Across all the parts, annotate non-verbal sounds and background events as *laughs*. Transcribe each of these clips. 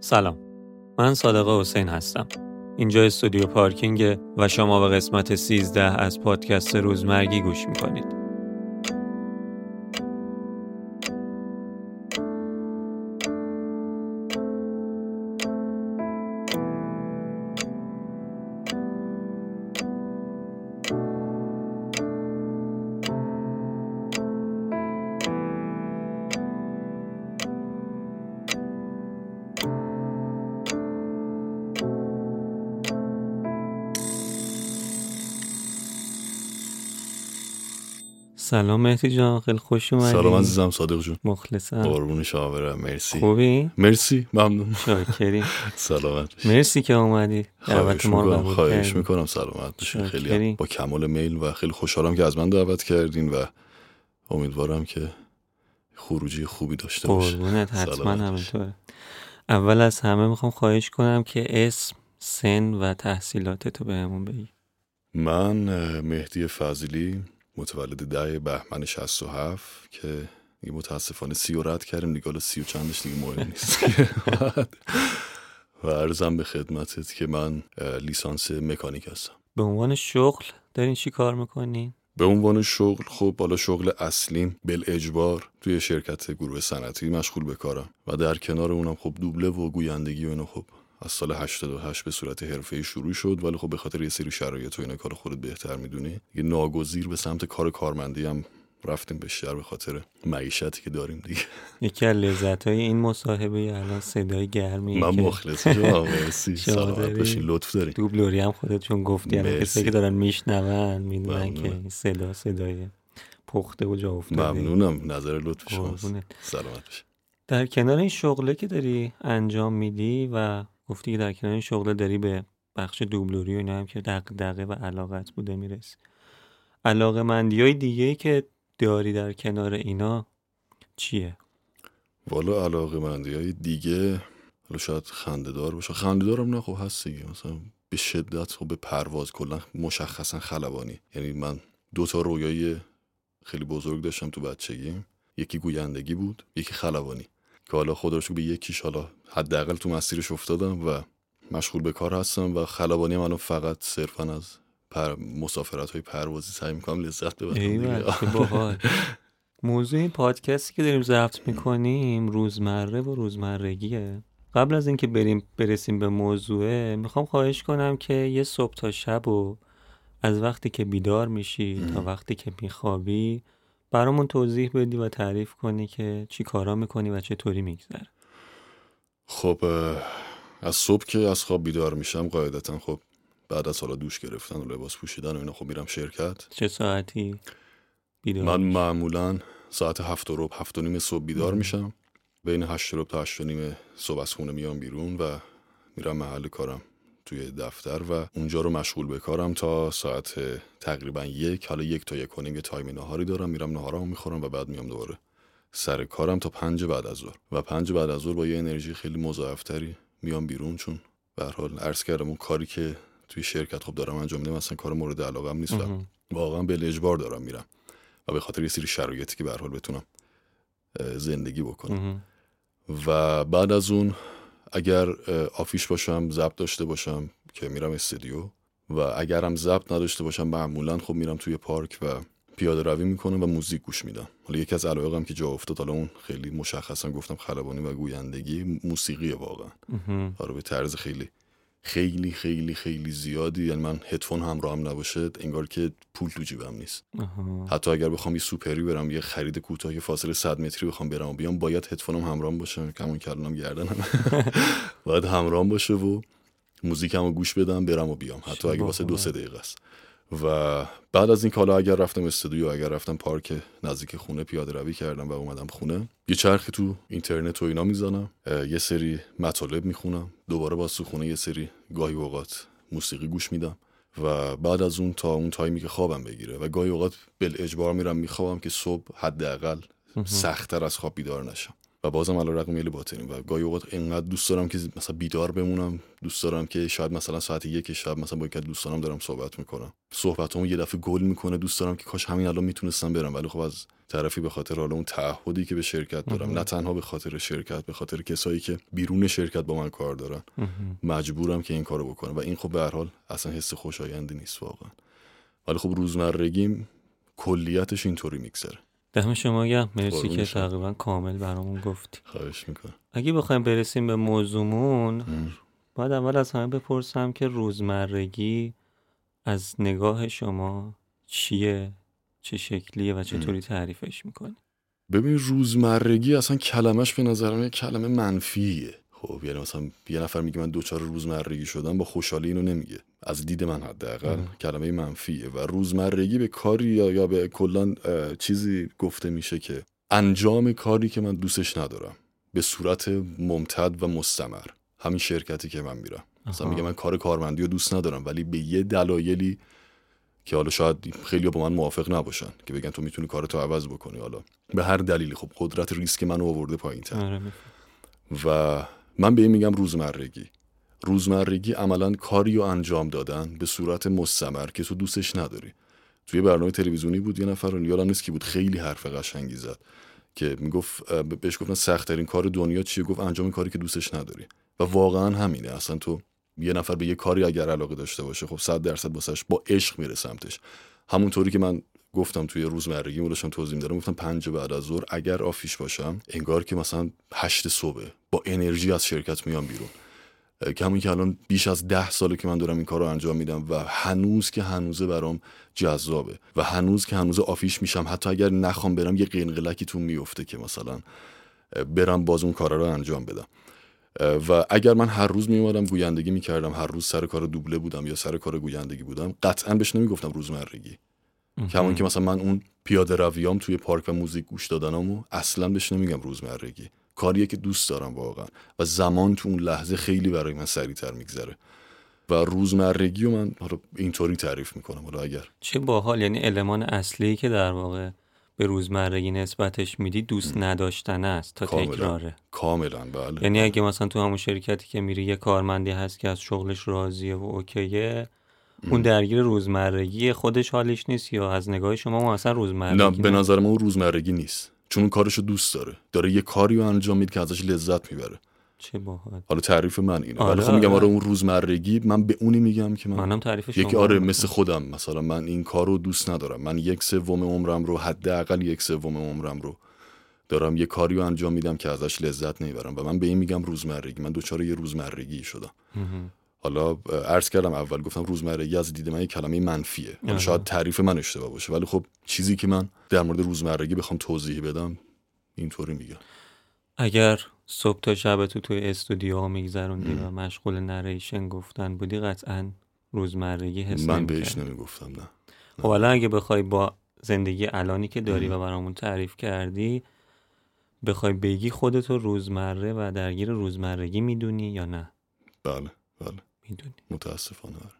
سلام. من صادق حسین هستم. اینجا استودیو پارکینگ و شما به قسمت 13 از پادکست روزمرگی گوش می‌کنید. سلام مهدی جان خیلی خوش اومدی. سلام عزیزم صادق جون. مخلصم. قربون شاورم مرسی. خوبی؟ مرسی ممنون. شاکری. سلامت مرسی که اومدی. دعوت ما رو خواهش. می‌کنم. سلامت باشین شاکری. خیلی با کمال میل و خیلی خوشحالم که از من دعوت کردین و امیدوارم که خروجی خوبی داشته باشه قربونت حتما باشی. همینطوره. اول از همه می‌خوام خواهش کنم که اسم سن و تحصیلاتتو بهمون بگی. من مهدی فضلی متولد ده بهمن 67 که دیگه متاسفانه سی رو رد کردیم. دیگه حالا سی و چندش دیگه مهم نیست. و عرضم به خدمتت که من لیسانس مکانیک هستم. به عنوان شغل دارین چی کار می‌کنین؟ به عنوان شغل خب حالا شغل اصلیم بل اجبار توی شرکت گروه صنعتی مشغول به کارم و در کنار اونم خب دوبله و گویندگی و اینا خب از سال 88 به صورت حرفه‌ای شروع شد ولی خب به خاطر یه سری شرایط و اینا کار خودت بهتر می‌دونی. یه ناگزیر به سمت کار کارمندی هم رفتیم بیشتر به خاطر معیشتی که داریم دیگه. یکی از لذت های این مصاحبه الان صدای گرمی من مخلص شما *laughs* مرسی. شما سلامت داری؟ باشین. لطف دارین. دوبلوری هم خودتون گفتی. الان. کسایی که دارن میشنون می‌دونن. که صدا صدای پخته و جا افتاده. ممنونم. نظر لطف قربونت. سلامت باشین. در کنار این شغله که داری انجام میدی و گفتی که در کنار شغله داری به بخش دوبلوری و اینا هم که دغدغه و علاقت بوده می‌رسی. علاقه مندی های دیگه که داری در کنار اینا چیه؟ والا علاقه مندی های دیگه حالا شاید خنده دار باشه. خنده دارم نه خب هست دیگه. مثلا به شدت خب به پرواز کلا مشخصا خلبانی. یعنی من دو تا رویای خیلی بزرگ داشتم تو بچگیم. یکی گویندگی بود یکی خلبانی. که حالا خدا رو به یکیش حالا حداقل تو مسیرش افتادم و مشغول به کار هستم و خلبانی منو فقط صرفا از پر... مسافرت های پروازی سعی می‌کنم لذت ببرم موضوع این پادکستی که داریم ضبط می‌کنیم روزمره و روزمرگیه. قبل از اینکه بریم برسیم به موضوعه می‌خوام خواهش کنم که یه صبح تا شب و از وقتی که بیدار میشی تا وقتی که میخوابی برامون توضیح بدی و تعریف کنی که چی کارا می‌کنی و چطوری میگذره. خب از صبح که از خواب بیدار میشم قاعدتا خب بعد از حالا دوش گرفتن و لباس پوشیدن و اینا خب میرم شرکت. چه ساعتی بیدار من میشی؟ معمولا ساعت هفت و ربع هفت و نیم صبح بیدار میشم. بین هشت و ربع تا هشت و نیم صبح از خونه میام بیرون و میرم محل کارم. توی دفتر و اونجا رو مشغول به کارم تا ساعت تقریبا یک حالا یک تا یک و نیم تایم نهاری دارم میرم نهارمو می‌خورم و بعد میام دوباره سر کارم تا پنج بعد از ظهر و پنج بعد از ظهر با یه انرژی خیلی مضاعفتری میام بیرون چون به هر حال عرض کردم اون کاری که توی شرکت خب دارم انجام میدم اصلا کار مورد علاقم نیست و مهم. واقعا به اجبار دارم میرم و به خاطر یه سری شرایطی که به هر حال بتونم زندگی بکنم. و بعد از اون اگر آفیش باشم ضبط داشته باشم که میرم استودیو و اگرم ضبط نداشته باشم معمولا خب میرم توی پارک و پیاده روی می‌کنم و موزیک گوش میدم حالا یکی از علایقم که جا افتاد حالا اون خیلی مشخصا گفتم خلبانی و گویندگی موسیقی واقعا. آره به طرز خیلی خیلی خیلی خیلی زیادی. یعنی من هدفون همراهم نباشه انگار که پول تو جیبم نیست. آها. حتی اگر بخوام یه سوپری برم یه خرید کوتاه یه فاصله 100 متری بخوام برم و بیام باید هدفونم همراهم باشه. کمون کردنم گردنم. *laughs* باید همراهم باشه و موزیکمو گوش بدم برم و بیام. حتی اگه واسه دو سه دقیقه است. و بعد از این حالا اگر رفتم استودیو اگر رفتم پارک نزدیک خونه پیاده روی کردم و اومدم خونه یه چرخی تو اینترنت و اینا می‌زنم یه سری مطالب می‌خونم دوباره با تو خونه یه سری گاهی اوقات موسیقی گوش میدم و بعد از اون تا اون تایمی که خوابم بگیره و گاهی اوقات بل اجبار میرم میخوابم که صبح حداقل سختتر از خواب بیدار نشم. و بازم علی رقم میل باطنی و گاهی اوقات انقدر دوست دارم که مثلا بیدار بمونم دوست دارم که شاید مثلا ساعت یک شب مثلا با یک دوستانم دارم صحبت می‌کنم. صحبتامو یه دفعه گل می‌کنه دوست دارم که کاش همین الان می‌تونستم برم ولی خب از طرفی به خاطر حالا اون تعهدی که به شرکت دارم نه تنها به خاطر شرکت به خاطر کسایی که بیرون شرکت با من کار دارن. مجبورم که این کارو بکنم و این خب به هر حال اصلا حس خوشایندی نیست واقعا. ولی خب روزمرگیم کلیتش اینطوری میگذره. دم شما گرم. مرسی که شما. تقریبا کامل برامون گفتی. خواهش می‌کنم. اگه بخوایم برسیم به موضوعمون باید اول از همه بپرسم که روزمرگی از نگاه شما چیه؟ چه شکلیه و چطوری تعریفش می‌کنی؟ ببین روزمرگی اصلا کلمش به نظر من یه کلمه منفیه. خب یعنی مثلا یه نفر میگه من دوچار روزمرگی شدم با خوشحالی اینو نمیگه. از دید من حداقل کلمه منفیه و روزمرگی به کاری یا, یا به کلا چیزی گفته میشه که انجام کاری که من دوستش ندارم به صورت ممتد و مستمر. همین شرکتی که من میرم. مثلا. میگه من کار کارمندی رو دوست ندارم ولی به یه دلایلی که حالا شاید خیلی با من موافق نباشن که بگن تو می‌تونی کارتو عوض بکنی. حالا به هر دلیلی خب قدرت ریسک منو آورده پایین تر آره. و من به این میگم روزمرگی. روزمرگی عملا کاری رو انجام دادن به صورت مستمر که تو دوستش نداری. توی برنامه تلویزیونی بود یه نفر یادم نیست کی بود خیلی حرف قشنگی زد که می‌گفت بهش گفتن سختترین کار دنیا چیه؟ گفت انجام کاری که دوستش نداری. و واقعا همینه. اصلا تو یه نفر به یه کاری اگر علاقه داشته باشه خب 100 درصد واسش با عشق میره سمتش. همونطوری که من گفتم توی روزمرگی داشتم توضیح می‌دادم. گفتم پنج بعد از ظهر اگر آفیش باشم انگار که مثلا هشت صبح با انرژی از شرکت میام بیرون. که همون که الان بیش از ده ساله که من دارم این کار رو انجام میدم و هنوز که هنوزه برام جذابه و هنوز که هنوز آفیش میشم. حتی اگر نخوام برم یه قنقلکی تو میفته که مثلا برم باز اون کار رو انجام بدم. و اگر من هر روز میومدم گویندگی می‌کردم هر روز سر کار دوبله بودم یا سر کار گویندگی بودم قطعا بهش نمی‌گفتم روزمرگی. کمان که مثلا من اون پیاده رویام توی پارک و موزیک گوش دادنامو اصلا بهش نمیگم روزمرگی کاریه که دوست دارم واقعا. و زمان تو اون لحظه خیلی برای من سریعتر میگذره. و روزمرگی رو من حالا اینطوری تعریف می‌کنم. حالا اگر چه باحال. یعنی المان اصلی که در واقع به روزمرگی نسبتش میدی دوست نداشتن است تا کاملا. تکراره. کاملا بله. یعنی اگه مثلا تو همون شرکتی که میری یه کارمندی هست که از شغلش راضیه و اوکیه اون درگیر روزمرگی خودش حالش نیست یا از نگاه شما اون اصلا روزمرگی نه به نظر من اون روزمرگی نیست. چون اون کارشو دوست داره. داره یه کاری رو انجام میده که ازش لذت می‌بره. چه باحال. حالا تعریف من اینه. آره، ولی خب میگم آره. آره اون روزمرگی من به اونی میگم که من منم تعریف شما یکی آره مثل خودم مثلا من این کار رو دوست ندارم. من یک سوم عمرم رو حداقل یک سوم عمرم رو دارم یه کاری رو انجام میدم که ازش لذت نمی‌برم و من به این میگم روزمرگی. من دوچار یه روزمرگی شدم. حالا عرض کردم اول گفتم روزمرگی از دید من یه کلمه منفیه. حالا آره. شاید تعریف من اشتباه باشه ولی خب چیزی که من در مورد روزمرگی بخوام توضیح بدم اینطوری میگم اگر صبح تا شب تو توی استودیو میگذروندی و مشغول نریشن گفتن بودی قطعا روزمرگی حس من. بهش نمی‌گفتم نه. خب حالا اگه بخوای با زندگی الانی که داری و برامون تعریف کردی بخوای بگی خودتو روزمره و درگیر روزمرگی می‌دونی یا نه؟ بله بله. می‌دونی. متاسفانه آره.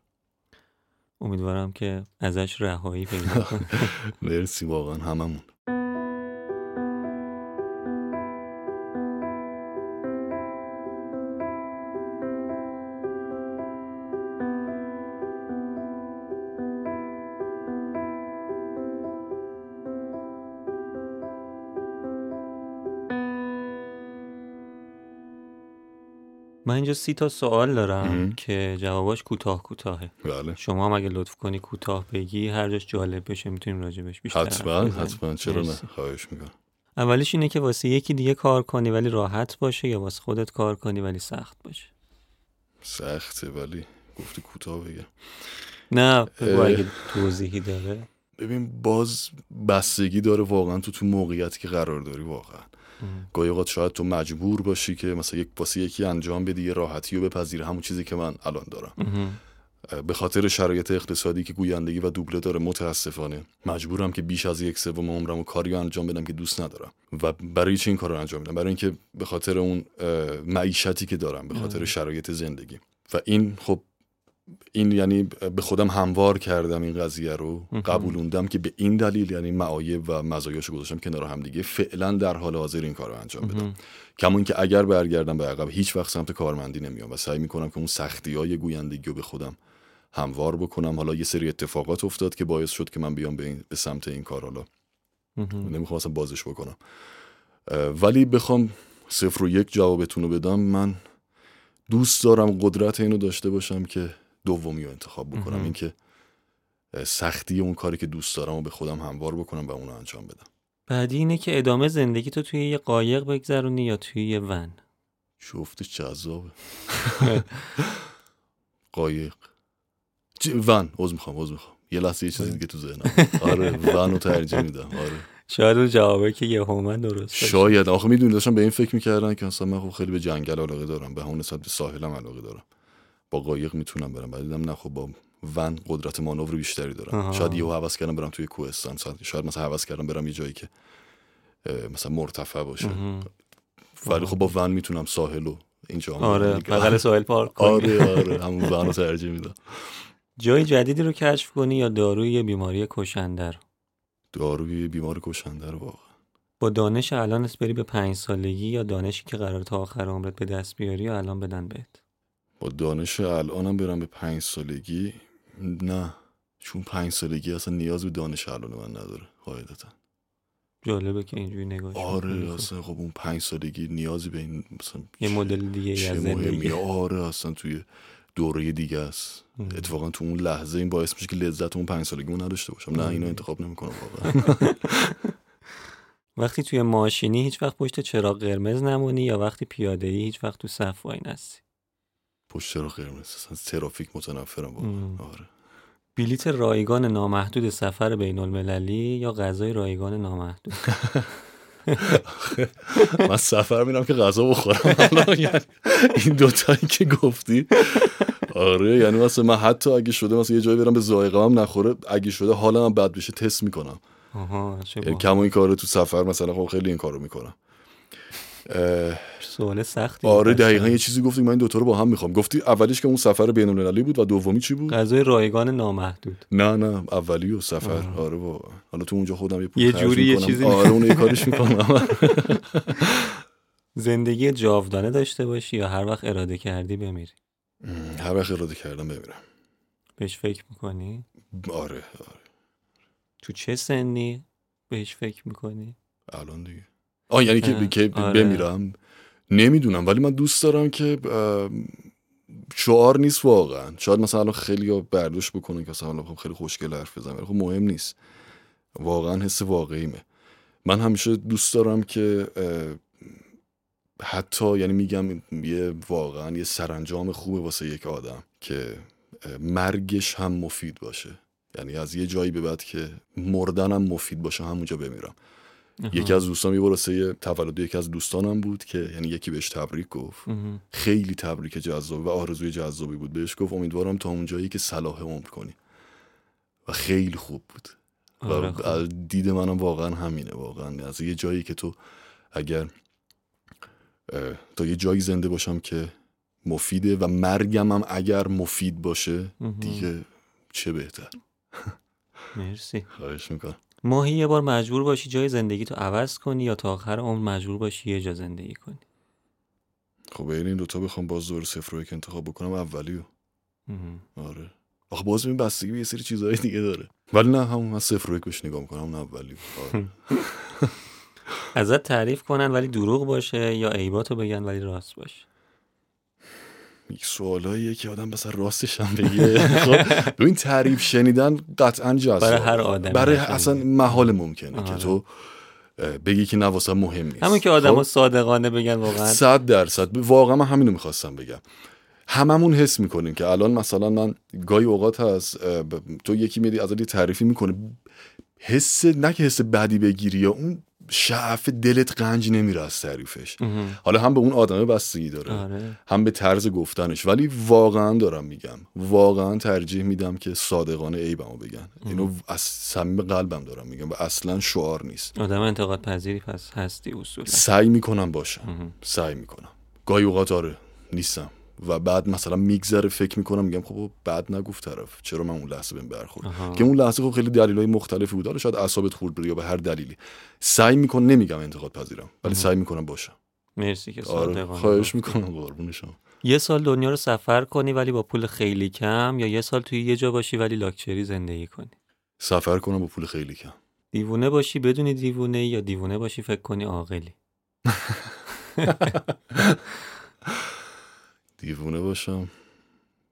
امیدوارم که ازش رهایی پیدا کنی. *laughs* مرسی واقعا هممون. من اینجا سی تا سوال دارم مهم. که جواباش کوتاه کوتاهه. بله. شما هم اگه لطف کنی کوتاه بگی هر جاش جالب بشه می‌تونیم راجبش بیشتر حتما. حتما. چرا نه. خواهش می‌کنم. اولیش اینه که واسه یکی دیگه کار کنی ولی راحت باشه یا واسه خودت کار کنی ولی سخت باشه؟ سخته ولی گفتی کوتاه بگم. نه بگو اه. اگه توضیحی داره. ببین باز بستگی داره واقعا تو تو موقعیتی که قرار داری واقعا. گاهی اوقات شاید تو مجبور باشی که مثلا یک واسه یکی انجام بدی یه راحتی رو بپذیری. همون چیزی که من الان دارم. به خاطر شرایط اقتصادی که گویندگی و دوبله داره متاسفانه مجبورم که بیش از یک سوم عمرم و کاری رو انجام بدم که دوست ندارم. و برای چه این کار رو انجام بدم برای اینکه به خاطر اون معیشتی که دارم به خاطر. شرایط زندگی. و این خب این یعنی به خودم هموار کردم این قضیه رو قبولوندم که به این دلیل یعنی معایب و مزایاشو گذاشتم کنار هم دیگه فعلا در حال حاضر این کار رو انجام بدم. کما اینکه اگر برگردم به عقب هیچ وقت سمت کارمندی نمیام و سعی می‌کنم که اون سختی های گویندگی رو به خودم هموار بکنم. حالا یه سری اتفاقات افتاد که باعث شد که من بیام به, به سمت این کار حالا. نمی‌خوام اصلا بازش بکنم. ولی بخوام صفر و یک جوابتون رو بدم من دوست دارم قدرت اینو داشته باشم که دومی رو انتخاب بکنم اینکه سختی اون کاری که دوست دارم و به خودم هموار بکنم و اونو انجام بدم. بعدی اینه که ادامه زندگی تو توی یه قایق بگذرونی یا توی یه ون؟ شفتش جذابه. *laughs* قایق. ون. عوض می‌خوام عوض می‌خوام. یه لحظه یه چیزی دیگه تو ذهنم. *laughs* آره ون رو ترجیح میدم. آره. شاید اون جوابه که یه هومن درست شاید. آخه می‌دونی داشتم به این فکر می‌کردن که اصلا من خب خیلی به جنگل علاقه دارم به همون نسبت به ساحلم علاقه دارم. با قایق می‌تونم برم بعد دیدم نه خب با ون قدرت مانور بیشتری دارم. شاید یهو حواس کردم برم توی کوهستان شاید مثلا حواس کردم برم یه جایی که مثلا مرتفع باشه. ولی خب با ون می‌تونم ساحل و اینجا آره بغل ساحل پارک آره آره همون ون رو ترجیح میدم. جای جدیدی رو کشف کنی یا داروی بیماری کشنده رو داروی بیماری کشنده رو واقعا. با دانش الان بری به پنج سالگی یا دانشی که قرار تا آخر عمرت به دست بیاری یا الان بدن بهت؟ با دانش الانم برم به پنج سالگی. نه چون پنج سالگی اصلا نیاز به دانش الان من نداره قاعدتا. جالبه که اینجوری نگاه آره اصلا خب اون پنج سالگی نیازی به این مثلا یه مدل دیگه از زندگی. آره اصلا توی دوره دیگه است. اتفاقا تو اون لحظه این باعث میشه که لذت اون پنج سالگیمون نداشته باشم. نه اینو انتخاب نمی‌کنم واقعا. *laughs* وقتی توی ماشینی هیچ وقت پشت چراغ قرمز نمونی یا وقتی پیاده ای هیچ وقت تو صف وای نستی پشت چراغ قرمز. اصلا ترافیک متنفرم واقعا. آره. بلیت رایگان نامحدود سفر بین المللی یا غذای رایگان نامحدود؟ من سفر میرم که غذا بخورم. *laughs* یعنی این دوتایی که گفتی. آره یعنی مثلا من حتی اگه شده مثلا یه جایی برم به ذائقه هم نخوره اگه شده حالا هم بد بشه تست می‌کنم. آها کم این کارو تو سفر مثلا خب خیلی این کارو می‌کنم. سوال سختی آره دقیقا. یه چیزی گفتی من این دوتا رو با هم می‌خوام. گفتی اولیش که اون سفر بین المللی بود و دومی چی بود؟ غذای رایگان نامحدود. نه نه اولی و سفر. آه. آره با حالا تو اونجا خودم یه, یه جوری یه چیزی آره *laughs* اون یه کارش می‌کنم. *laughs* زندگی جاودانه داشته باشی یا هر وقت اراده کردی بمیری؟ هر وقت اراده کردم بمیرم. بهش فکر می‌کنی؟ آره آره. تو چه سنی بهش فکر می‌کنی؟ الان دیگه. آه یعنی که, که آره. بمیرم. نمی‌دونم ولی من دوست دارم که شعار نیست واقعا. شاید مثلا الان خیلی برداشت بکنن که مثلا خب خیلی خوشگل حرف بزنم خب مهم نیست. واقعا حس واقعیمه. من همیشه دوست دارم که حتی یعنی میگم یه واقعا یه سرانجام خوبه واسه یک آدم که مرگش هم مفید باشه. یعنی از یه جایی به بعد که مردنم مفید باشه همونجا بمیرم. یکی از دوستان یه برسه تولد یکی از دوستانم بود که یعنی یکی بهش تبریک گفت. خیلی تبریک جذاب و آرزوی جذابی بود. بهش گفت امیدوارم تا اون جایی که صلاح عمر کنی. و خیلی خوب بود. آره و دید منم واقعا همینه واقعا. از یه جایی که تو اگر تا یه جایی زنده باشم که مفیده و مرگم هم اگر مفید باشه دیگه چه بهتر. *laughs* مرسی. خواهش می‌کنم. ماهی یه بار مجبور باشی جای زندگی تو عوض کنی یا تا آخر عمر مجبور باشی یه جا زندگی کنی؟ خب بین این دوتا بخوام باز دور صفر که انتخاب بکنم اولیو. آره. آخه باز این بستگی به یه سری چیزهای دیگه داره. ولی نه همون من صفر یک بهش نگاه می‌کنم اون اولیو. آره. *laughs* ازت تعریف کنن ولی دروغ باشه یا عیباتو بگن ولی راست باشه. یک سوالاییه که آدم بس راستش هم بگه. خب این تعریف شنیدن قطعا جذاب برای هر آدم برای اصلا محال ممکنه که تو بگی که نه مهم نیست. همون که آدم خب؟ صادقانه بگن واقعا. صد درصد. واقعا من همینو می‌خواستم بگم. هممون حس می‌کنیم که الان مثلا من گاهی اوقات هست تو یکی میری از تعریفی می‌کنه. حس نه که حس بدی بگیری یا اون شعف دلت قنج نمیره از تعریفش. حالا هم به اون آدمه بستگی داره آره. هم به طرز گفتنش. ولی واقعا دارم میگم واقعا ترجیح میدم که صادقانه عیبمو بگن. اینو از صمیم قلبم دارم میگم و اصلا شعار نیست. آدم انتقاد پذیری پس هستی اصولا. سعی می‌کنم باشم. سعی می‌کنم. گاهی اوقات آره نیستم. و بعد مثلا میگذره فکر می‌کنم میگم خب بعد نگفت طرف. چرا من اون لحظه بهم برخورد؟ آها. که اون لحظه خب خیلی دلایل مختلفی بود. حالا شاید اعصابت خورد بره یا به هر دلیلی. سعی می‌کنم نمیگم انتقاد پذیرم ولی سعی می‌کنم باشم. مرسی که آره صادقانه خواهش. می‌کنم قربون شما. یه سال دنیا رو سفر کنی ولی با پول خیلی کم یا یه سال توی یه جا باشی ولی لاکچری زندگی کنی؟ سفر کنم با پول خیلی کم. دیوونه باشی بدونی دیوونه یا دیوونه باشی فکر کنی عاقلی؟ *laughs* *laughs* دیوونه باشم.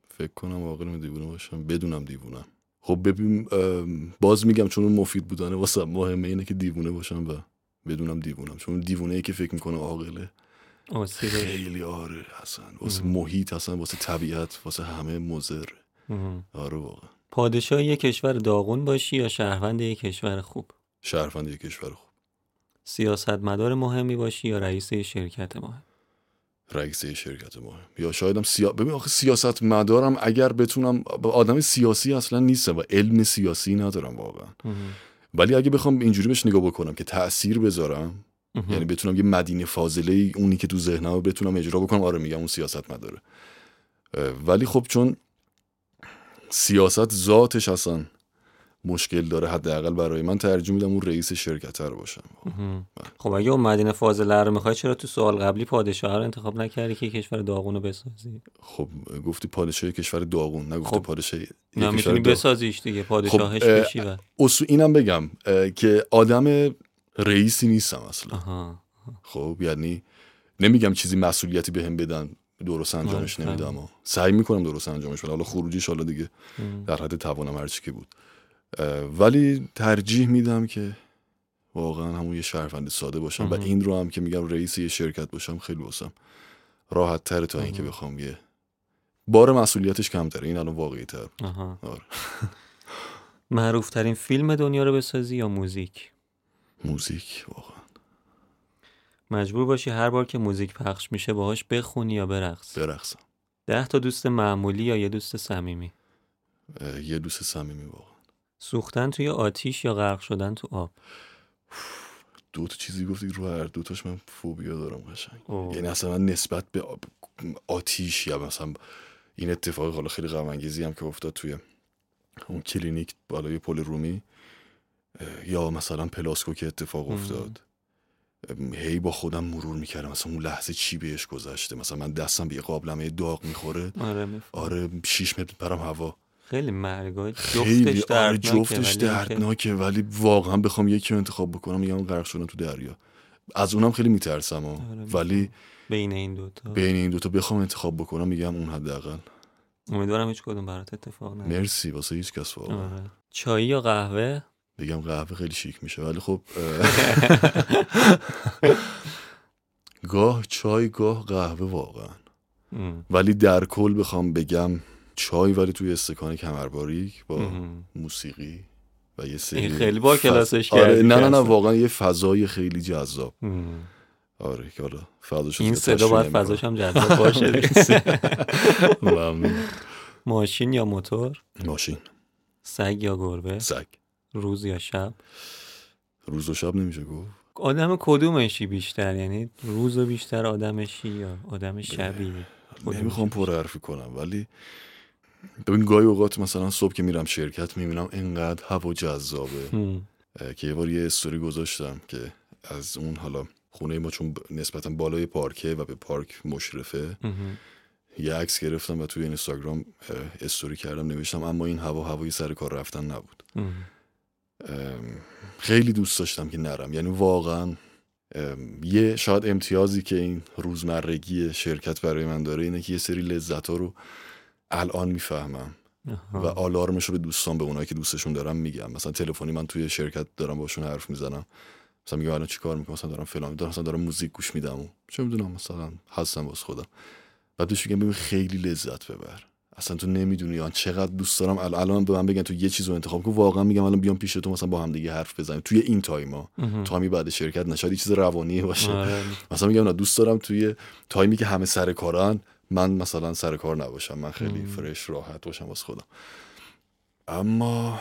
فکر کنم واقعا دیوونه باشم. بدونم دیوونم خب ببین باز میگم چون مفید بودنه واسه مهمه اینه که دیوونه باشم و بدونم دیوونم. چون دیوونه ای که فکر می‌کنه عاقله. خیلی آره اصلا واسه محیط اصلا واسه طبیعت واسه همه مضر. مهم. آره واقعا. پادشاه یه کشور داغون باشی یا شهروند یه کشور خوب؟ شهروند یک کشور خوب. سیاستمدار مهمی باشی یا رئیس شرکت مهم؟ رئیس شرکت مهم یا شایدم سیا... ببین آخه سیاست مدارم اگر بتونم آدم سیاسی اصلا نیستم و علم سیاسی ندارم واقعا. ولی اگه بخوام اینجوری بهش نگاه بکنم که تأثیر بذارم. یعنی بتونم یه مدینه فاضله اونی که تو ذهنم بتونم اجرا بکنم آره میگم اون سیاست مداره ولی خب چون سیاست ذاتش اصلا مشکل داره حداقل برای من ترجیح میدم اون رئیس شرکت رو باشم. خب اگه اون مدینه فاضله رو می‌خوای چرا تو سوال قبلی پادشاه رو انتخاب نکردی که کشور داغون رو بسازی؟ خب گفتی پادشاه کشور داغون نگفتی خب، پادشاه نه می‌تونی داغون. بسازیش دیگه پادشاهش اه، بشی و اصو اینم بگم که آدم رئیسی نیستم اصلا. آها خب یعنی نمیگم چیزی مسئولیتی بهم بدن درست انجامش آره، نمیدم. و سعی می‌کنم درست انجامش بدم. حالا خروجیش حالا دیگه. در حد توانم هرچی که بود. ولی ترجیح میدم که واقعا همون یه شهروند ساده باشم و. این رو هم که میگم رئیس یه شرکت باشم خیلی واسم راحت تره تا اینکه. بخوام یه بار مسئولیتش کمتره. این الان واقعی تر آره. *laughs* معروف ترین فیلم دنیا رو بسازی یا موزیک؟ موزیک واقعا. مجبور باشی هر بار که موزیک پخش میشه باهاش بخونی یا برقصی برقصم. ده تا دوست معمولی یا یه دوست صمیمی؟ یه دوست صمیمی واقعا. سوختن توی آتیش یا غرق شدن تو آب؟ دو تا چیزی گفتی رو هر دوتاش من فوبیا دارم قشنگ. یعنی اصلا من نسبت به آتیش یا مثلا این اتفاق حالا خیلی غم انگیزی هم که افتاد توی اون کلینیک بالای پل رومی یا مثلا پلاسکو که اتفاق. افتاد. هی با خودم مرور می‌کردم. مثلا اون لحظه چی بهش گذشته؟ مثلا من دستم به یه قابلمه داغ می‌خوره. آره آره شیش متر برم هوا. خیلی مرگای خیلی جفتش آره دردناکه جفتش دردناکه ولی واقعا بخوام یکی رو انتخاب بکنم میگم غرق شدن تو دریا. از اونم خیلی میترسم آره، ولی بین این دوتا بین این دوتا بخوام انتخاب بکنم میگم اون حداقل. امیدوارم هیچ کدوم برات اتفاق نیفته. مرسی واسه هیچ کس واقعا. آره. چایی یا قهوه؟ بگم قهوه خیلی شیک میشه ولی خب اه، *laughs* گاه چای گاه قهوه واقعا. ولی در کل بخوام بگم چای ولی توی استکان کمرباریک با. موسیقی و یه سری این خیلی با فض- کلاسش آره کردی نه نه نه. واقعا یه فضای خیلی جذاب. آره که حالا فضاشو این صدا باید. فضاش هم جذاب باشه. *laughs* *laughs* ماشین یا موتور ماشین سگ یا گربه سگ روز یا شب روز و شب نمیشه گفت آدم کدومشی بیشتر یعنی روز و بیشتر آدمشی یا آدم شبی نمی‌خوام؟ پر حرفی کنم ولی ببین گاهی اوقات مثلا صبح که میرم شرکت می‌بینم انقدر هوا جذابه. که یه بار یه استوری گذاشتم که از اون حالا خونه ما چون نسبتا بالای پارکه و به پارک مشرفه. یه عکس گرفتم و توی اینستاگرام استوری کردم نوشتم اما این هوا هوای سر کار رفتن نبود. خیلی دوست داشتم که نرم. یعنی واقعا یه شاید امتیازی که این روزمرگی شرکت برای من داره اینه که یه سری لذت ها رو الان می‌فهمم. و آلارمش رو به دوستان به اونایی که دوستشون دارم میگم. مثلا تلفنی من توی شرکت دارم باشون حرف می‌زنم. مثلا میگم الان چیکار می‌کنم؟ مثلا دارم فلان دارم مثلا دارم موزیک گوش میدم. و چه می‌دونم؟ مثلا هستم واسه خودم. بعد بهش میگم ببین خیلی لذت ببر. اصلا تو نمی‌دونی آن چقدر دوست دارم. ال- الان به من بگن تو یه چیز رو انتخاب کن. واقعا میگم الان بیام پیش تو مثلا با هم دیگه حرف بزنیم. توی این time ا. time ی بعد شرکت نشد. یه چیز روانی باشه. آره. مثلا میگم نه دوست دارم توی time ی که همه سر کارن. من مثلا سر کار نباشم من خیلی مم. فرش راحت باشم واسه خودم. اما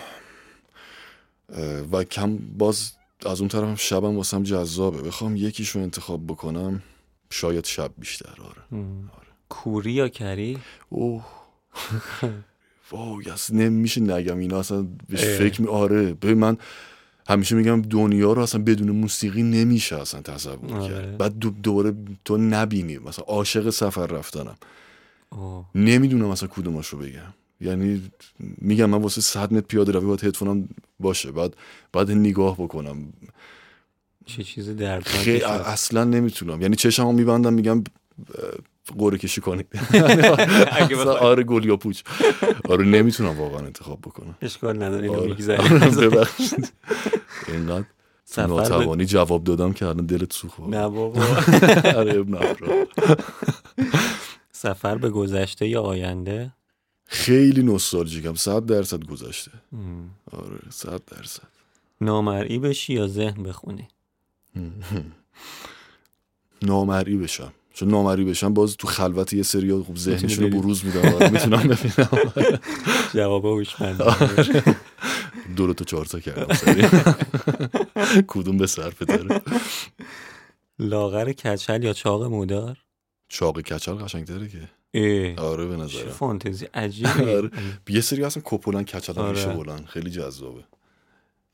اه، و کم باز از اون طرف شبم واسم جذابه. بخوام یکیشو انتخاب بکنم شاید شب بیشتر آره. مهم. کوری یا کری؟ اوه. *laughs* وای اصلا نمیشه نگم اینا اصلا بهش اه. فکر می آره. ببین من همیشه میگم دنیا رو اصلا بدون موسیقی نمیشه اصلا تصور آره. کرد. بعد دو- دوباره تو نبینی. مثلا عاشق سفر رفتنم. اوه. نمی‌دونم اصلا کدومش رو بگم. یعنی میگم من واسه 100 متر پیاده روی باید هدفونم باشه. بعد بعد نگاه بکنم. چه چیز خیلی شد. اصلا نمی‌تونم. یعنی چشمو میبندم میگم قرعه کشی کنید. *laughs* آره گل یا پوچ. آره نمی‌تونم واقعا انتخاب بکنم. اشکال نداره اینو آره. ببخشید. اینقدر ناتوانی جواب دادم که الان دلت سوخت. نه بابا. *laughs* آره. سفر به گذشته یا آینده؟ خیلی نوستالژیکم. صد درصد گذشته. آره صد درصد. نامرئی بشی یا ذهن بخونی؟ *laughs* نامرئی بشم. چون نامرئی بشم باز تو خلوت یه سری خوب ذهنشون رو. بروز میدم آره می‌تونم ببینم *laughs* جواب هوشمند. *laughs* دو تا چهار تا کردم. *laughs* کدوم به سر پدره لاغر کچل یا چاق مودار چاق کچل قشنگتره که اه. آره به چه نظرم فانتزی عجیبی آره. یه سری اصلا کپولن کچل آره. میشه بلند خیلی جذابه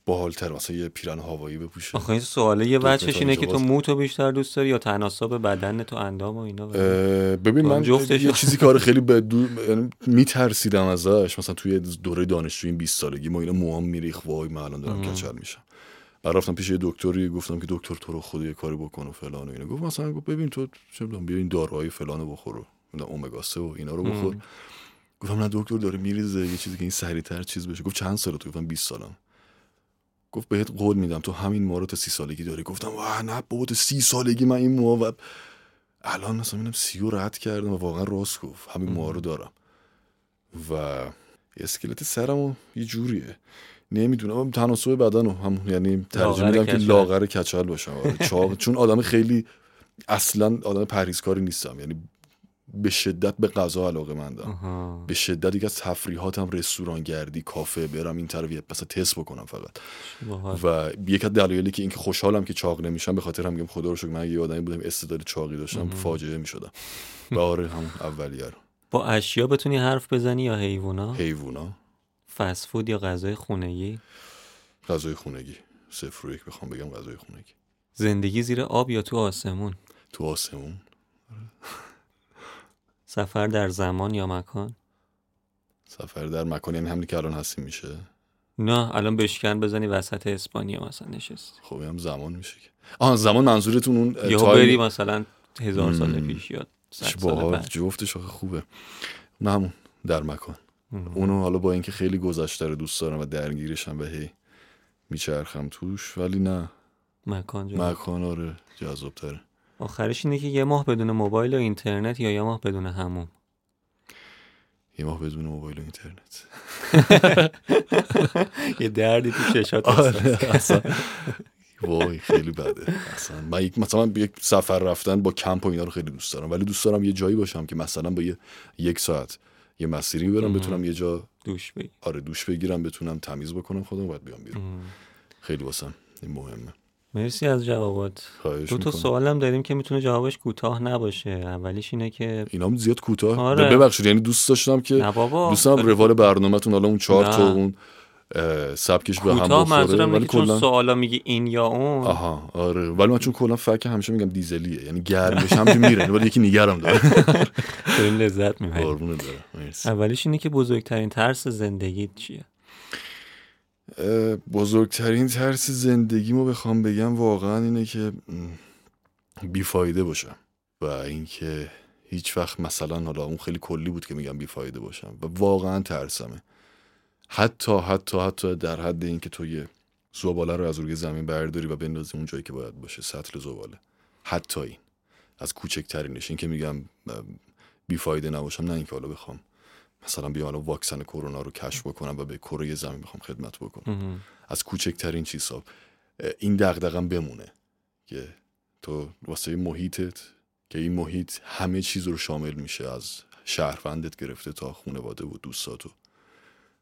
باحالتر مثلا یه پیرن هوایی بپوشه. آخه این سواله یه تا اینه که تو. موتو بیشتر دوست داری یا تناسب بدن تو اندام و اینا؟ ببین تو من جفتش یه چیزی آره خیلی به دو... یعنی میترسیدم ازش. مثلا توی دوره دانشجویی این 20 سالگی ما اینا موام میریخ وای من الان دارم. کچل میشم. بعد رفتم پیش یه دکتری گفتم که دکتر تو رو خدا یه کاری بکن و فلان و اینا. گفت مثلا گفت ببین تو چه می‌دونم بیا این داروهای فلان رو بخور و اومگا 3 و اینا رو بخور. گفتم نه دکتر داره میریزه یه چیزی که این سریعتر چیز بشه. گفت چند سالت گفتم 20 سالم. گفت بهت قول میدم تو همین موها رو تا سی سالگی داری. گفتم واه نه بابا تا سی سالگی من این موها و الان مثلا می‌بینم سی رو رد کردم و واقعا راست گفت. همین موها رو دارم. و اسکلت سرم یه جوریه. نمی‌دونم. تناسب بدن رو هم یعنی ترجیح میدم که. لاغر کچل باشم. آره. چون آدم خیلی اصلا آدم پرهیزکاری نیستم. یعنی به شدت به غذا علاقه مندم آها. به شدت دیگه از تفریحاتم رستوران گردی کافه برم این طرف یه تست بکنم فقط. و یک از دلایلی که اینکه خوشحالم که چاق نمیشم به خاطر هم میگم خدا رو شکر من یه آدمی بودم استعداد چاقی داشتم. فاجعه می‌شدم. و آره همون اولیه رو. با اشیا بتونی حرف بزنی یا حیوونا؟ حیوونا. فست فود یا غذای خونگی غذای خونگی. صفر و یک بخوام بگم غذای خونگی. زندگی زیر آب یا تو آسمون؟ تو آسمون. سفر در زمان یا مکان؟ سفر در مکان یعنی همینی که الان هستیم میشه؟ نه الان بشکن بزنی وسط اسپانیا مثلا نشستی. خب هم زمان میشه که. آها زمان منظورتون اون یا تایم- بری مثلا هزار سال مم. پیش یا سال جفتش آخه خوبه. نه همون در مکان. مم. اونو حالا با اینکه خیلی گذشته رو دوست دارم و درگیرشم و هی میچرخم توش ولی نه. مکان جا. مکان آره جذاب تره آخرش اینه که یه ماه بدون موبایل و اینترنت یا یه ماه بدون هموم. یه ماه بدون موبایل و اینترنت. *laughs* یه دردی تو چشات آره اصلا. وای خیلی بده. اصلا. من یک مثلا یک سفر رفتن با کمپ و اینا رو خیلی دوست دارم. ولی دوست دارم یه جایی باشم که مثلا با یه یک ساعت یه مسیری برم. بتونم یه جا دوش بگی آره دوش بگیرم بتونم تمیز بکنم خودم باید بیام بیرون. خیلی واسم این مهمه. مرسی از جوابات. دو تا سوالم داریم که می‌تونه جوابش کوتاه نباشه. اولیش اینه که اینا هم زیاد کوتاه. آره. ببخشید یعنی دوست داشتم که نه بابا. دوست دارم روال برنامهتون حالا اون چهار نه. تا اون سبکش به هم بخوره منظورم ولی چون کلا سوالا میگی این یا اون. آها آره. ولی من چون کلا فک همیشه میگم دیزلیه یعنی گرمش همینجوری میره ولی یکی نگرم داره. *laughs* داریم لذت می‌بریم. مرسی. اولیش اینه که بزرگترین ترس زندگیت چیه؟ بزرگترین ترس زندگیمو بخوام بگم واقعا اینه که بیفایده باشم و اینکه هیچ وقت مثلا حالا اون خیلی کلی بود که میگم بیفایده باشم و واقعا ترسمه. حتی حتی حتی در حد اینکه تو یه زباله رو از روی زمین برداری و بندازی اون جایی که باید باشه سطل زباله. حتی این. از کوچکترینش. این که میگم بیفایده نباشم نه اینکه حالا بخوام مثلا بیام الان واکسن کرونا رو کشف بکنم و به کره زمین بخوام خدمت بکنم. مهم. از کوچکترین چیزها این دغدغم بمونه که تو واسه محیطت که این محیط همه چیز رو شامل میشه. از شهروندت گرفته تا خانواده و دوستات و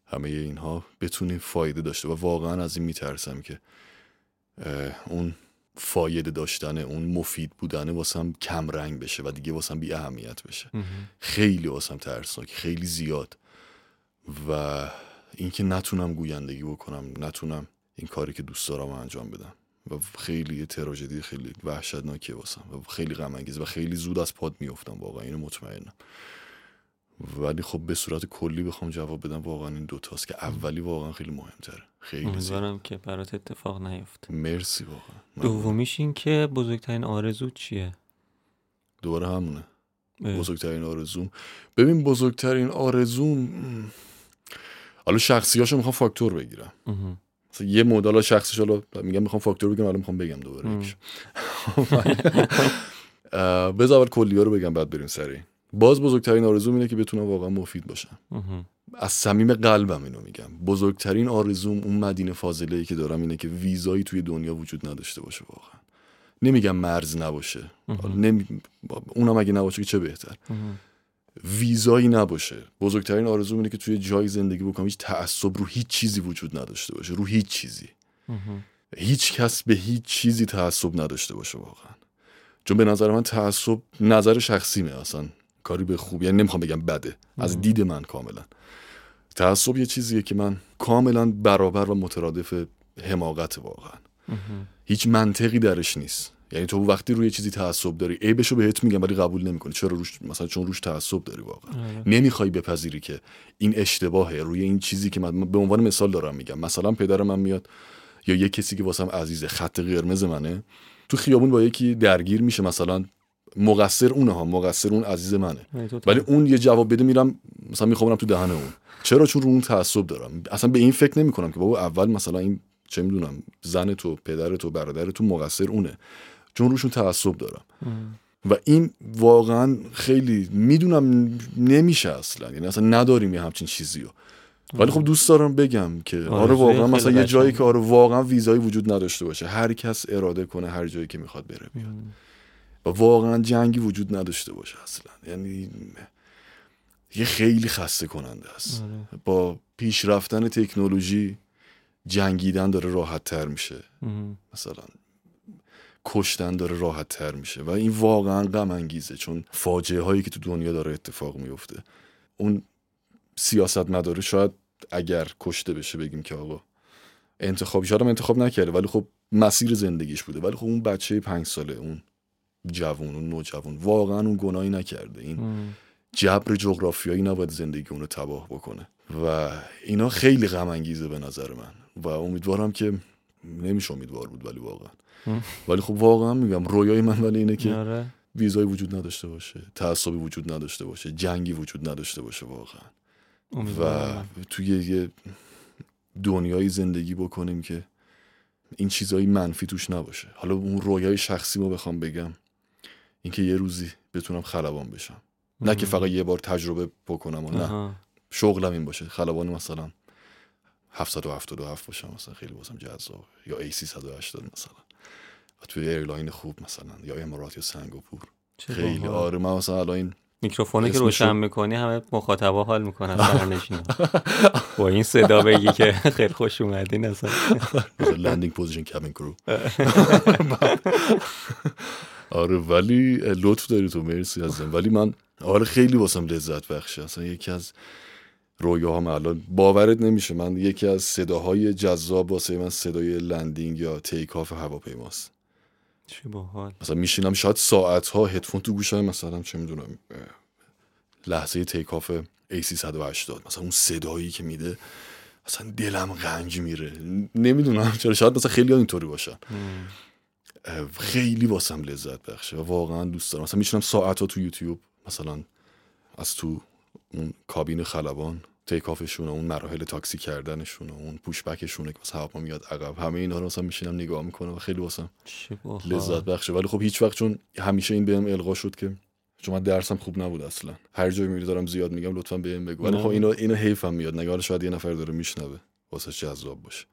همه اینها بتونی فایده داشته و واقعا از این میترسم که اون فایده داشتن اون مفید بودنه واسم کم رنگ بشه و دیگه واسم بی اهمیت بشه. خیلی واسم ترسناک خیلی زیاد. و اینکه نتونم گویندگی بکنم نتونم این کاری که دوست دارم انجام بدم. و خیلی تراژدی خیلی وحشتناکه واسم. و خیلی غم و خیلی زود از پاد میافتم. واقعا اینو مطمئنم. ولی خب به صورت کلی بخوام جواب بدم واقعا این دوتاست که اولی واقعا خیلی مهمتره. خیلی امیدوارم که برات اتفاق نیفته. مرسی واقعا. دومیش این که بزرگترین آرزو چیه؟ دوباره همونه. بزرگترین آرزوم. ببین بزرگترین آرزوم حالا شخصیاشو می‌خوام فاکتور بگیرم. یه مدل شخصیش حالا میگم می‌خوام فاکتور بگم حالا می‌خوام بگم دوباره *laughs* بذار اول کلیه رو بگم بعد بریم سری باز بزرگترین آرزوم اینه که بتونم واقعا مفید باشم. از صمیم قلبم اینو میگم. بزرگترین آرزوم اون مدینه فاضله ای که دارم اینه که ویزایی توی دنیا وجود نداشته باشه واقعا. نمیگم مرز نباشه. نمی... اونم اگه نباشه که چه بهتر. ویزایی نباشه. بزرگترین آرزوم اینه که توی جای زندگی بکنم. هیچ تعصب رو هیچ چیزی وجود نداشته باشه. رو هیچ چیزی. هیچ کس به هیچ چیزی تعصب نداشته باشه واقعا. چون به نظر من تعصب نظر شخصیمه اصلا. کاری به خوب یعنی نمی‌خوام بگم بده. از دید من کاملا. تعصب یه چیزیه که من کاملا برابر و مترادف حماقت واقعا. هیچ منطقی درش نیست. یعنی تو وقتی روی چیزی تعصب داری عیبشو بهت میگم ولی قبول نمی‌کنی. چرا روش مثلا چون روش تعصب داری واقعا. آره. نمی‌خوای بپذیری که این اشتباهه. روی این چیزی که من به عنوان مثال دارم میگم. مثلا پدر من میاد یا یه کسی که واسم عزیزه خط قرمز منه تو خیابون با یکی درگیر میشه. مثلا مقصر اونه ها مقصر اون عزیز منه. ولی اون یه جواب بده میرم مثلا می‌خوام تو دهن اون. چرا؟ چون رو اون تعصب دارم. اصلا به این فکر نمی کنم که بابا اول مثلا این چه می‌دونم زن تو پدر تو برادر تو مقصر اونه. چون روشون تعصب دارم. و این واقعا خیلی می‌دونم نمیشه اصلا. یعنی اصلا نداریم یه همچین چیزی رو ولی خب دوست دارم بگم که آره, آره واقعا مثلا یه جایی که آره واقعا ویزایی وجود نداشته باشه. هر کس اراده کنه هر جایی که می‌خواد بره بیاد. و واقعا جنگی وجود نداشته باشه اصلا. یعنی یه خیلی خسته کننده است. آره. با پیشرفتن تکنولوژی جنگیدن داره راحت تر میشه. مثلا کشتن داره راحت تر میشه و این واقعا غم انگیزه چون فاجعه هایی که تو دنیا داره اتفاق میفته. اون سیاست مداره شاید اگر کشته بشه بگیم که آقا انتخابی شاید انتخاب نکرده ولی خب مسیر زندگیش بوده. ولی خب اون بچه پنج ساله اون جوون اون نوجوان واقعا اون گناهی نکرده. این جبر جغرافیایی نباید زندگی اونو تباه بکنه. و اینا خیلی غم انگیزه به نظر من. و امیدوارم که نمیشه امیدوار بود ولی واقعا. ولی خب واقعا میگم رویای من ولی اینه که آره. ویزای وجود نداشته باشه تعصبی وجود نداشته باشه جنگی وجود نداشته باشه واقعا. و توی یه دنیای زندگی بکنیم که این چیزایی منفی توش نباشه. حالا اون رویای شخصی ما بخوام بگم اینکه یه روزی بتونم خلبان بشم. نه که فقط یه بار تجربه بکنم و نه. شغلم این باشه. خلبان مثلا 777 باشم مثلا خیلی بازم جذاب. یا ای 380 مثلا. و توی airline خوب مثلا. یا امارات یا سنگاپور. خیلی. آره من مثلا الان این میکروفونی که روشن می‌کنی همه مخاطبا حال می‌کنن *laughs* با این صدا بگی که خیلی خوش اومدین اصلا. landing position cabin crew آره ولی لطف داری تو مرسی ازم ولی من آره خیلی واسم لذت بخشه. اصلا یکی از رویاهام الان باورت نمیشه. من یکی از صداهای جذاب واسه من صدای landing یا take off هواپیماست. چه باحال. مثلا میشینم شاید ساعت ها هدفون تو گوشم مثلا چه می‌دونم لحظه تیک آف A380 مثلا اون صدایی که میده اصلا دلم غنج میره. نمی‌دونم چرا شاید مثلا خیلی اینطوری باشن. خیلی واسم لذت بخشه و واقعا دوست دارم. مثلا میشنم ساعت ها تو یوتیوب مثلا از تو اون کابین خلبان تیکافشون اون مراحل تاکسی کردنشون اون پوشبکشونه که مثلا میاد عقب همه اینا رو مثلا میشینم نگاه می‌کنم و خیلی واسم لذت بخشه. ولی خب هیچ وقت چون همیشه این بهم القا شد که چون من درسم خوب نبود اصلا. هر جایی میری دارم زیاد میگم لطفا بهم بگو. ولی خب اینو اینو حیفم میاد. نگار شاید یه نفر داره میشنوه واسه جذاب باشه.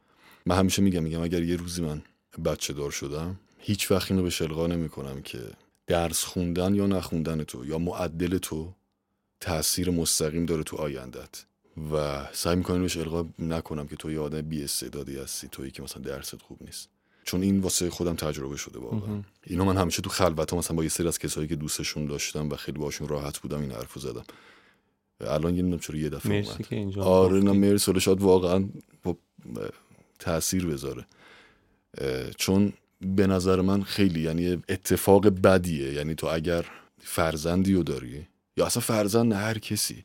من همیشه میگم میگم اگر یه روزی من بچه دار شدم هیچ وقت اینو به شلغا نمی‌کنم که درس خوندن یا نخوندن تو یا معدل تو تاثیر مستقیم داره تو آیندت. و سعی می‌کنم بهش القا نکنم که تو یه آدم بی استعدادی هستی تویی که مثلا درست خوب نیست. چون این واسه خودم تجربه شده واقعا. اینو من همیشه تو خلوت ها مثلا با یه سری از کسایی که دوستشون داشتم و خیلی باشون راحت بودم این حرفو زدم. الان یه چرا یه دفعه مرسی اومد. که اینجا آره نه. مرسی شاید واقعا با- تاثیر بذاره. چون به نظر من خیلی یعنی اتفاق بدیه. یعنی تو اگر فرزندی رو داری یا اصلا فرزند نه هر کسی.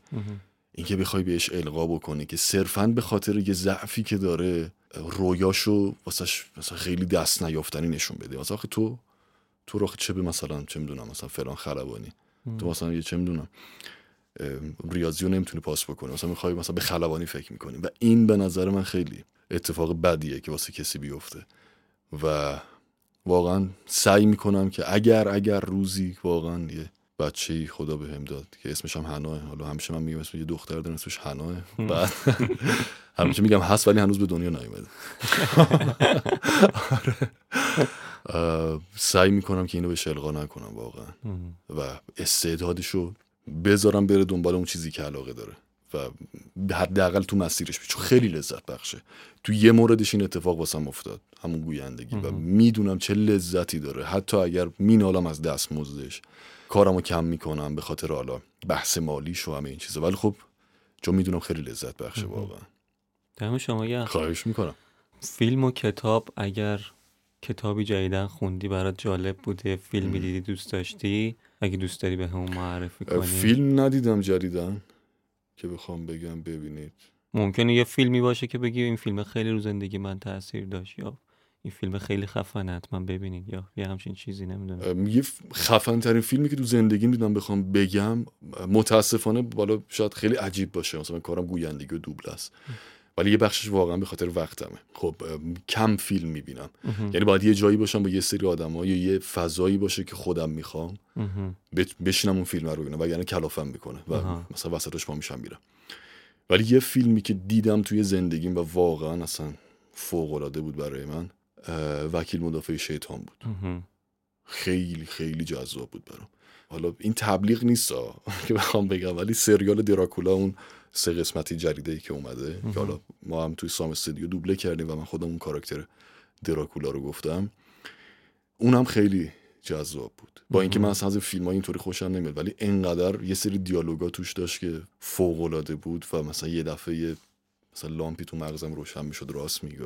اینکه بخوای بهش القا بکنی که صرفا به خاطر یه ضعفی که داره رویاشو واسش مثلا خیلی دست نیافتنی نشون بده. مثلا آخه تو تو رو چه به مثلا چه می‌دونم مثلا فلان خلبانی. تو مثلا یه چه می‌دونم ریاضی رو نمی‌تونی پاس بکنی. مثلا می‌خوای مثلا به خلبانی فکر می‌کنی. و این به نظر من خیلی اتفاق بدیه که واسه کسی بیفته. و واقعا سعی می‌کنم که اگر اگر روزی واقعا یه بچه خدا به هم داد که اسمش هم حناه حالا همیشه من میگم اسم یه دختر دارم اسمش حناه. بعد همیشه میگم هست ولی هنوز به دنیا نیومده. *laughs* آره. سعی می‌کنم که اینو بهش القا نکنم واقعا. و استعدادشو بذارم بره دنبال اون چیزی که علاقه داره. و حداقل تو مسیرش. چون خیلی لذت بخشه. تو یه موردش این اتفاق واسم افتاد. همون گویندگی. و می‌دونم چه لذتی داره. حتی اگر مینالم از دست مزدش کارمو کم می‌کنم به خاطر حالا بحث مالیش و همه این چیزا. ولی خب چون می‌دونم خیلی لذت بخشه واقعا. دم شما گرم. خواهش می‌کنم. فیلم و کتاب اگر کتابی جدیدن خوندی برات جالب بوده فیلمی دیدی دوست داشتی اگه دوست داری به همون معرفی کنی. فیلم ندیدم جدیدن که بخوام بگم ببینید. ممکنه یه فیلمی باشه که بگی این فیلم خیلی رو زندگی من تاثیر داشت یا این فیلم خیلی خفنه حتما ببینید یا یه همچین چیزی نمی‌دونم. یه خفن ترین فیلمی که تو زندگیم دیدم بخوام بگم متاسفانه بالا شاید خیلی عجیب باشه. مثلا کارم گویندگی و دوبل است. ولی یه بخشش واقعا به خاطر وقتمه. خب کم فیلم می‌بینم. یعنی باید یه جایی باشم با یه سری آدم یا یه فضایی باشه که خودم می‌خوام بشینم اون فیلم رو ببینم. وگرنه کلافم می‌کنه و. مثلا وسطش پا میشم میرم. ولی یه فیلمی که دیدم توی زندگیم و واقعا اصلا فوق العاده بود برای من وکیل مدافع شیطان بود. خیلی خیلی جذاب بود برام. حالا این تبلیغ نیست *laughs* که بخوام بگم ولی سریال دراکولا اون سه قسمتی جریده ای که اومده که حالا ما هم توی سام استودیو دوبله کردیم و من خودم اون کاراکتر دراکولا رو گفتم. اونم خیلی جذاب بود. با اینکه من از فیلم های اینطوری خوشم نمیاد ولی انقدر یه سری دیالوگا توش داشت که فوق العاده بود و مثلا یه دفعه یه مثلا لامپی تو مغزم روشن می‌شد راست میگه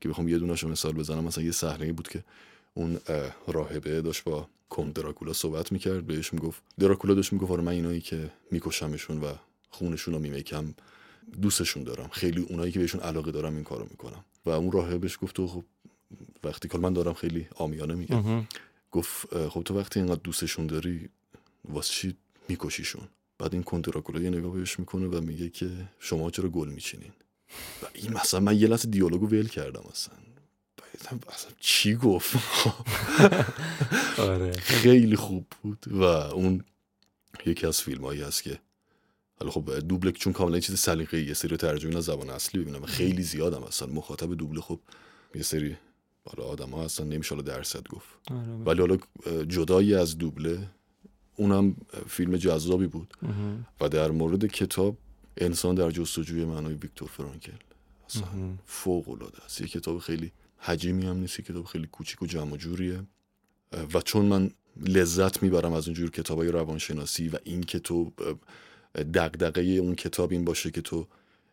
که بخوام یه دونه‌شو مثال بزنم مثلا یه صحنه بود که اون اه، راهبه داشت با کند دراکولا صحبت می‌کرد بهش می‌گفت دراکولا داشت می‌گفت آره من اینایی که میکشمشون و خونشون رو میمیکم دوستشون دارم. خیلی اونایی که بهشون علاقه دارم این کارو می‌کنم. و اون راهبش گفت تو خب وقتی که من دارم خیلی آمیانه میگم. گفت خب تو وقتی اینقدر دوستشون داری واسه چی میکشیشون؟ بعد این کند دراکولا یه نگاه بهش می‌کنه و میگه که شما چرا گل میچینین؟ و این مثلا من یه لحظه دیالوگو ول کردم اصلا. اصلا چی گفت؟ آره. خیلی خوب بود. و اون یکی از فیلم هایی هست که حالا خب دوبله چون کاملا چیز سلیقه‌ای یه سری ترجمه از زبان اصلی ببینم و خیلی زیادم اصلا. مخاطب دوبله خب یه سری حالا آدم ها هستن نمیشه حالا درصد گفت. آره. ولی حالا جدایی از دوبله اونم فیلم جذابی بود. و در مورد کتاب انسان در جستجوی معنای ویکتور فرانکل. اصلا فوق العاده است. یه کتاب خیلی حجیمی هم نیست کتاب خیلی کوچیک و جمع و جوریه. و چون من لذت می‌برم از اونجور کتابای روانشناسی و این که تو دقدقه اون کتاب این باشه که تو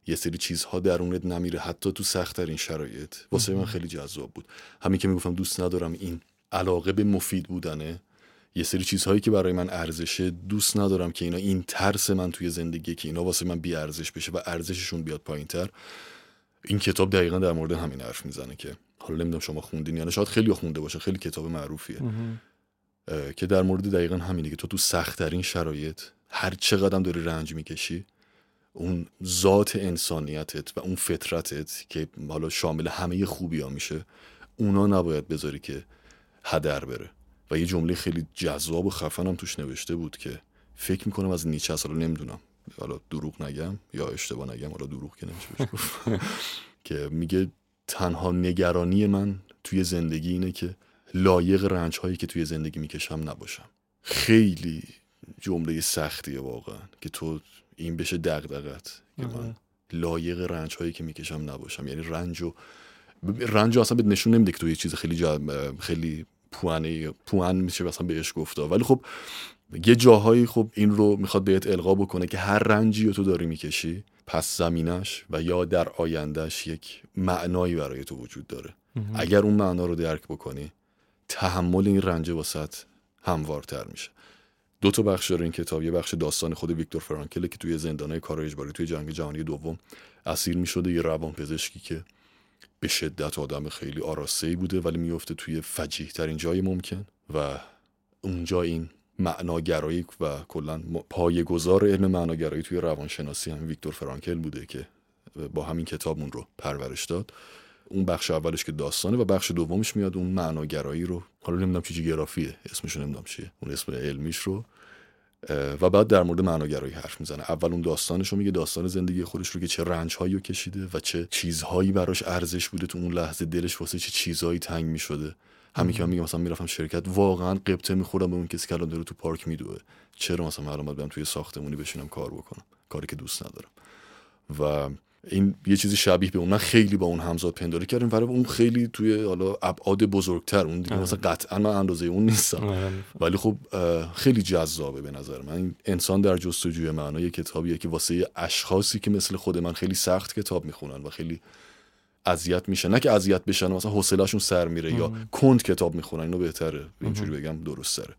یه سری چیزها درونت نمیره حتی تو سختترین شرایط. واسه من خیلی جذاب بود. همین که می‌گفتم دوست ندارم این علاقه به مفید بودنه. یه سری چیزهایی که برای من ارزشه دوست ندارم که اینا این ترس من توی زندگی که اینا واسه من بی ارزش بشه و ارزششون بیاد پایینتر. این کتاب دقیقا در مورد همین حرف می‌زنه که حالا نمی‌دونم شما خوندین یا نه شاید خیلی خونده باشه خیلی کتاب معروفیه. که در مورد دقیقا همینه که تو تو سختترین شرایط هر چقدر داری رنج می‌کشی اون ذات انسانیتت و اون فطرتت که حالا شامل همه خوبی ها میشه اونا نباید بذاری که هدر بره. و یه جمله خیلی جذاب و خفنم توش نوشته بود که فکر می‌کنم از نیچه حالا نمی‌دونم. حالا دروغ نگم یا اشتباه نگم حالا دروغ که نمیشه. *laughs* که میگه تنها نگرانی من توی زندگی اینه که لایق رنج هایی که توی زندگی می‌کشم نباشم. خیلی جمله سختیه واقعا که تو این بشه دغدغت که من لایق رنج هایی که می‌کشم نباشم. یعنی رنج و رنج اصلا به نشون نمیده که تو یه چیز خیلی جا... خیلی پوانه پوان میشه مثلا بهش گفته ولی خب یه جاهایی خب این رو می‌خواد بهت القا بکنه که هر رنجی رو تو داری می‌کشی پس زمینش و یا در آیندهش یک معنایی برای تو وجود داره. اگر اون معنا رو درک بکنی تحمل این رنج واسط هموارتر میشه. دو تا بخش داره این کتاب. یه بخش داستان خود ویکتور فرانکل که توی زندانه کار اجباری توی جنگ جهانی دوم اسیر می‌شده. یه روان پزشکی که به شدت آدم خیلی آراسته بوده ولی میفته توی فجیح ترین جای ممکن و اونجا این معناگرایی و کلا پایه‌گذار علم معناگرایی توی روانشناسی هم ویکتور فرانکل بوده که با همین کتاب اون رو پرورش داد. اون بخش اولش که داستانه و بخش دومش میاد اون معناگرایی رو حالا نمی‌دونم چی گرافیه اسمش نمی‌دونم چیه اون اسم علمیش رو و بعد در مورد معناگرایی حرف می‌زنه. اول اون داستانش رو میگه داستان زندگی خودش رو که چه رنج هایی رو کشیده و چه چیزهایی براش ارزش بوده تو اون لحظه دلش واسه چه چیزهایی تنگ می‌شده. همین که میگم مثلا می‌رفتم شرکت واقعا قبطه می‌خورم به اون کسی که الان داره تو پارک میدوه. چرا مثلا الان باید توی ساختمونی بشینم کار بکنم؟ کاری که دوست ندارم. و این یه چیزی شبیه به اون. من خیلی با اون همزاد پنداری کردم. ولی اون خیلی توی حالا ابعاد بزرگتر. اون دیگه مثلا قطعا من اندازه اون نیستم. ولی خب خیلی جذابه به نظر من. انسان در جستجوی معنا یه کتابیه که واسه اشخاصی که مثل خود من خیلی سخت کتاب می‌خونن و خیلی اذیت میشه. نه که اذیت بشن مثلا حوصله‌شون سر میره یا کند کتاب می‌خونن اینو بهتره. اینجوری بگم درست سره.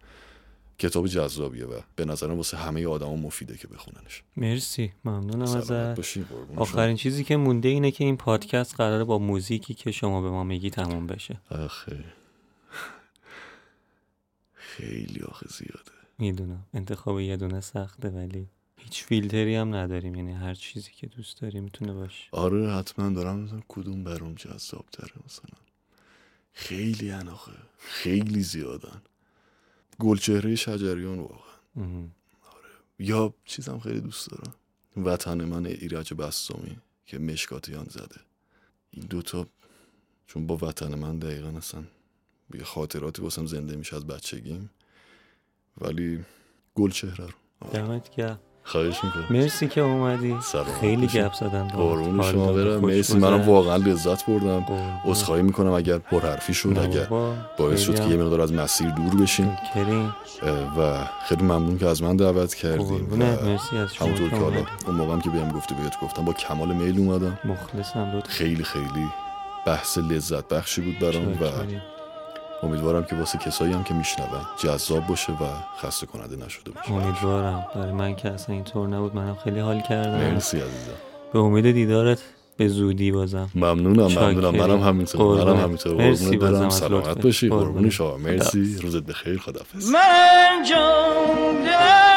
کتاب جذابیه و به نظرم واسه همه آدما مفیده که بخوننش. مرسی. ممنونم ازت. آخرین چیزی که مونده اینه که این پادکست قراره با موزیکی که شما به ما میگی تموم بشه. آخه. خیلی آخه زیاده. می‌دونم. انتخاب یه دونه سخته ولی هیچ فیلتری هم نداریم یعنی هر چیزی که دوست داری می‌تونه باشه. آره حتما دارم مثلا کدوم برام جذاب تره مثلا. خیلی آخه. خیلی زیادن. گلچهره شجریان واقعا. آره. یا چیزم خیلی دوست دارم. وطن من ایرج بستامی که مشکاتیان زده. این دوتا چون با وطن من دقیقا اصلا یه خاطراتی باسم زنده میشه از بچگیم. ولی گلچهره رو. آره. دمت گرم. خواهش می‌کنم. مرسی که اومدی. خیلی گپ زدم. قربون شما برم. مرسی. منم واقعا لذت بردم. عذرخواهی می‌کنم اگر پرحرفی شد اگر باعث شد که یه مقدار از مسیر دور بشیم. و خیلی ممنون که از من دعوت کردیم. مرسی از شما همونطور که حالا اون موقعم که بهم گفته بهت گفتم با کمال میل اومدم. مخلصم خیلی خیلی بحث لذت بخشی بود برام و امیدوارم که واسه کسایی هم که میشنون جذاب باشه و خسته کننده نشده باشه. امیدوارم. برای من که اصلا اینطور نبود. منم خیلی حال کردم. مرسی عزیزم. به امید دیدارت به زودی بازم. ممنونم ممنونم. منم همینطور. منم همینطور. مرسی برم. سلامت باشی. قربون شما. مرسی. روزت بخیر. خدافظ من جان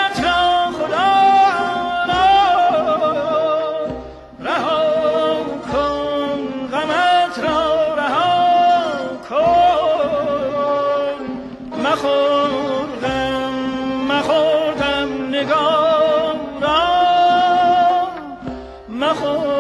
چهره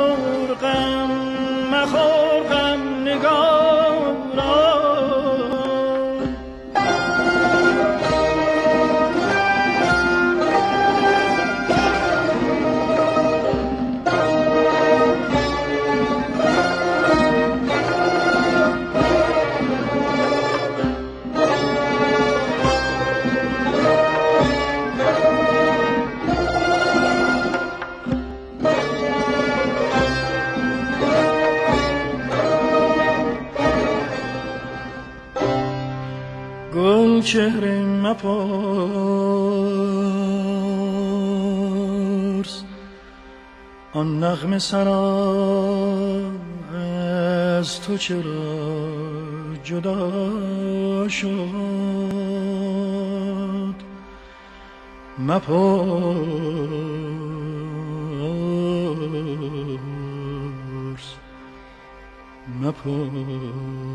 مپرس آن نغم سرا از تو چرا جدا شد؟ مپرس مپرس